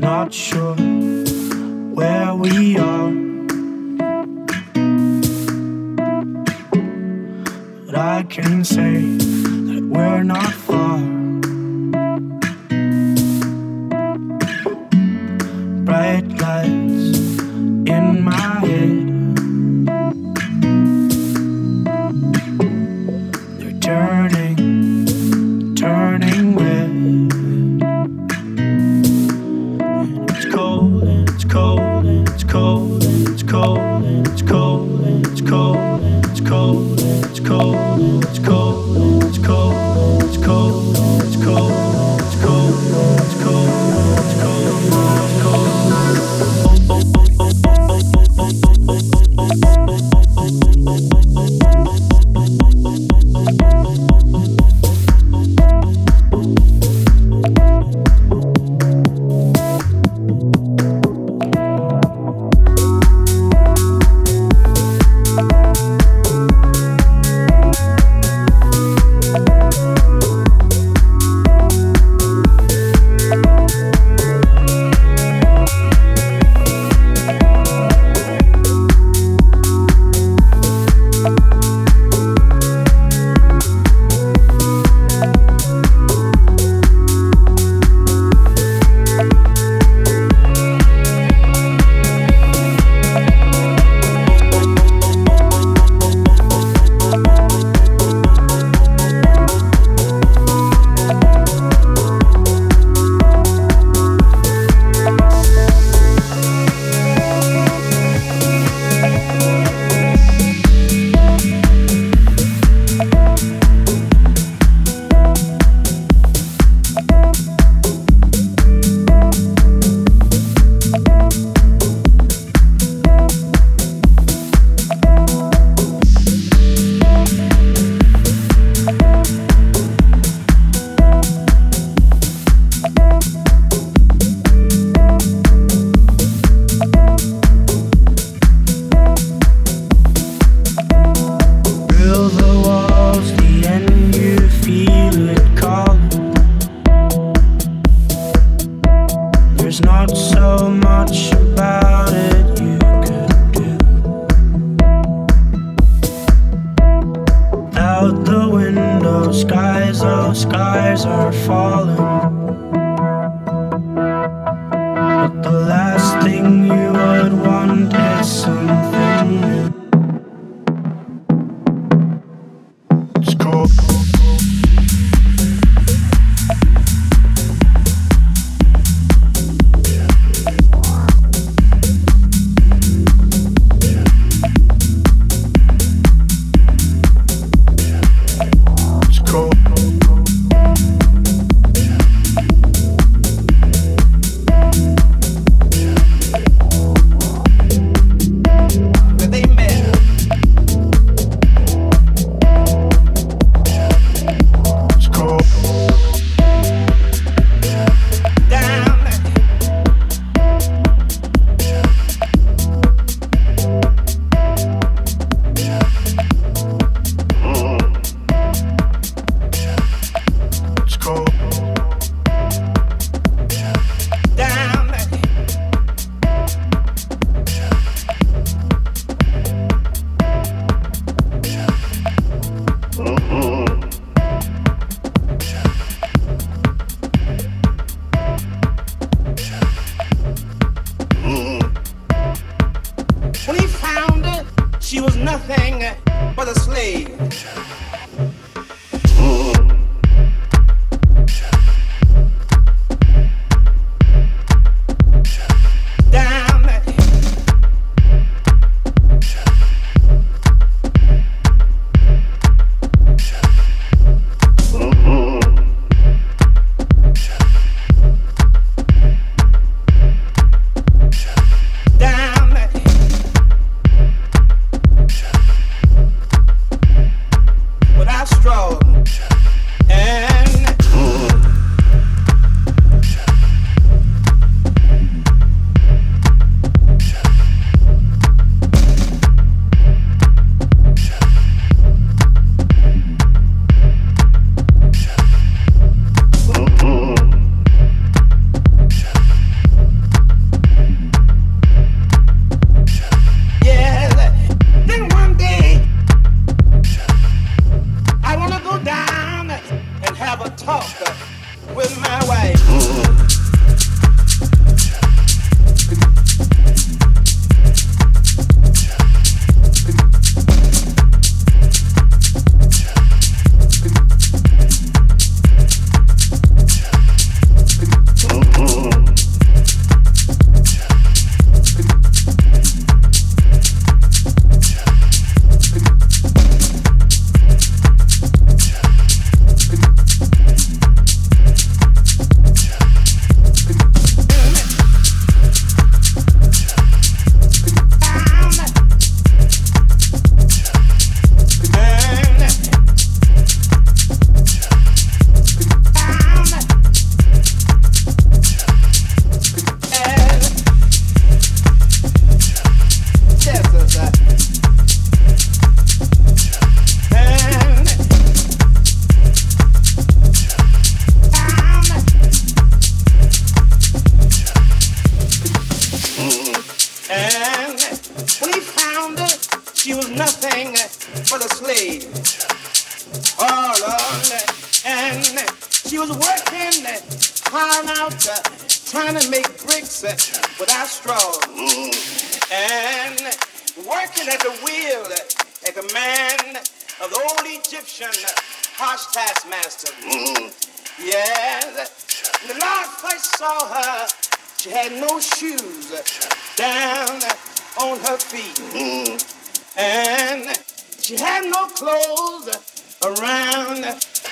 not sure where we are. But I can say that we're not talk with my wife.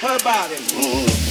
Her body. Mm.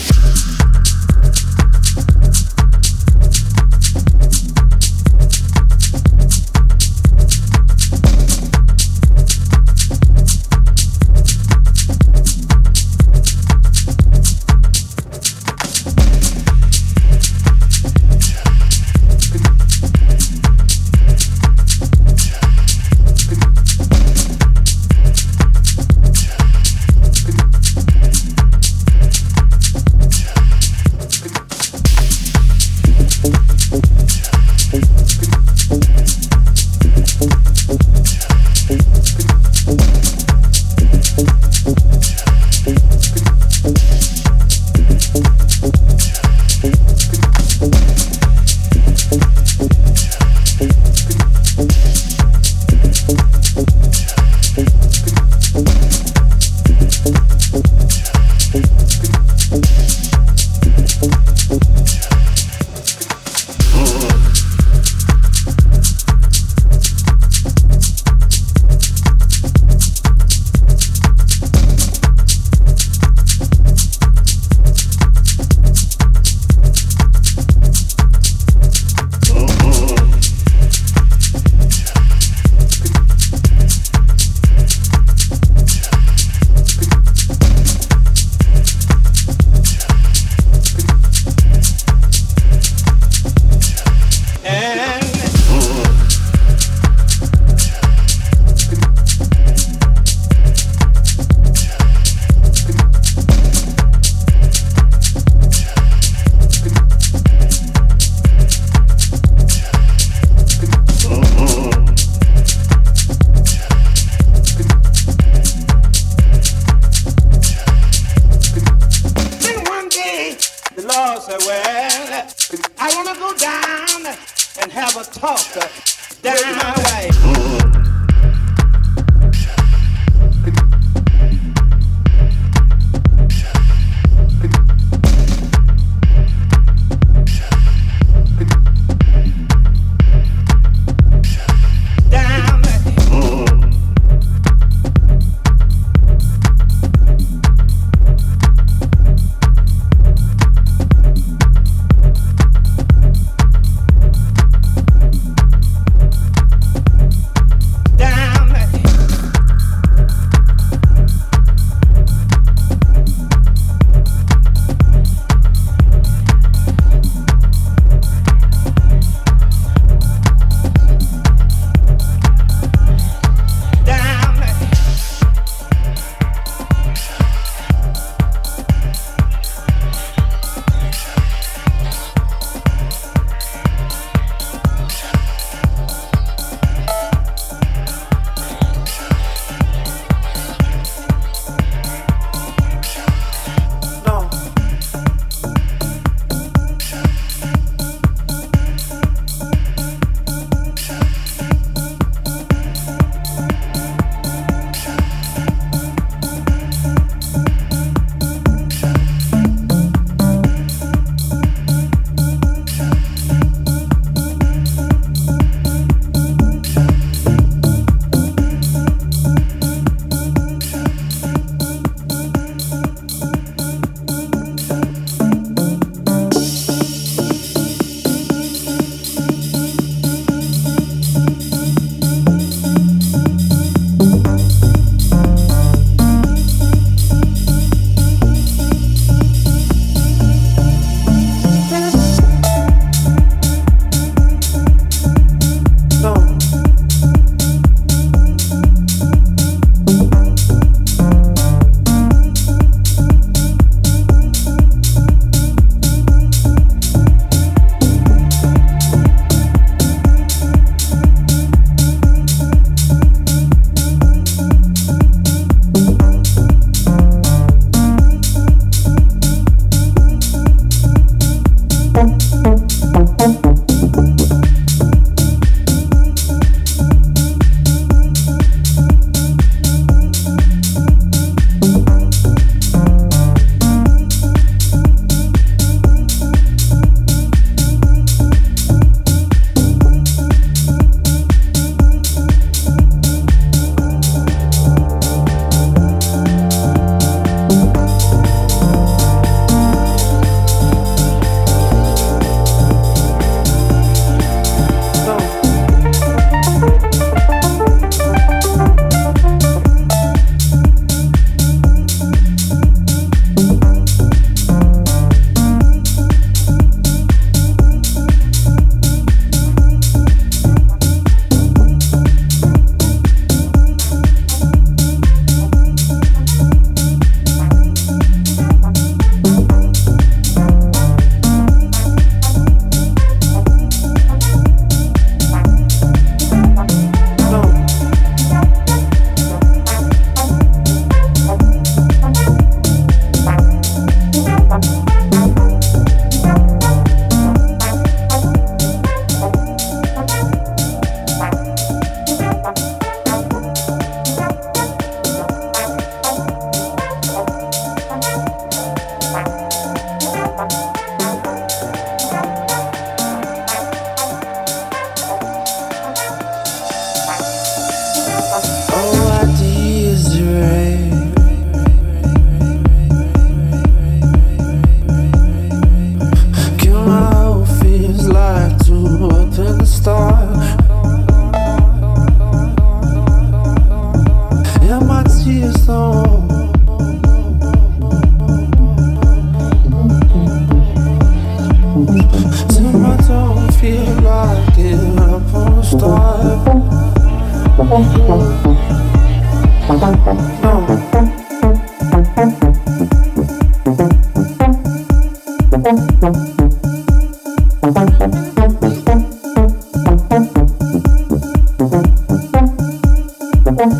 Thank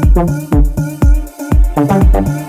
you.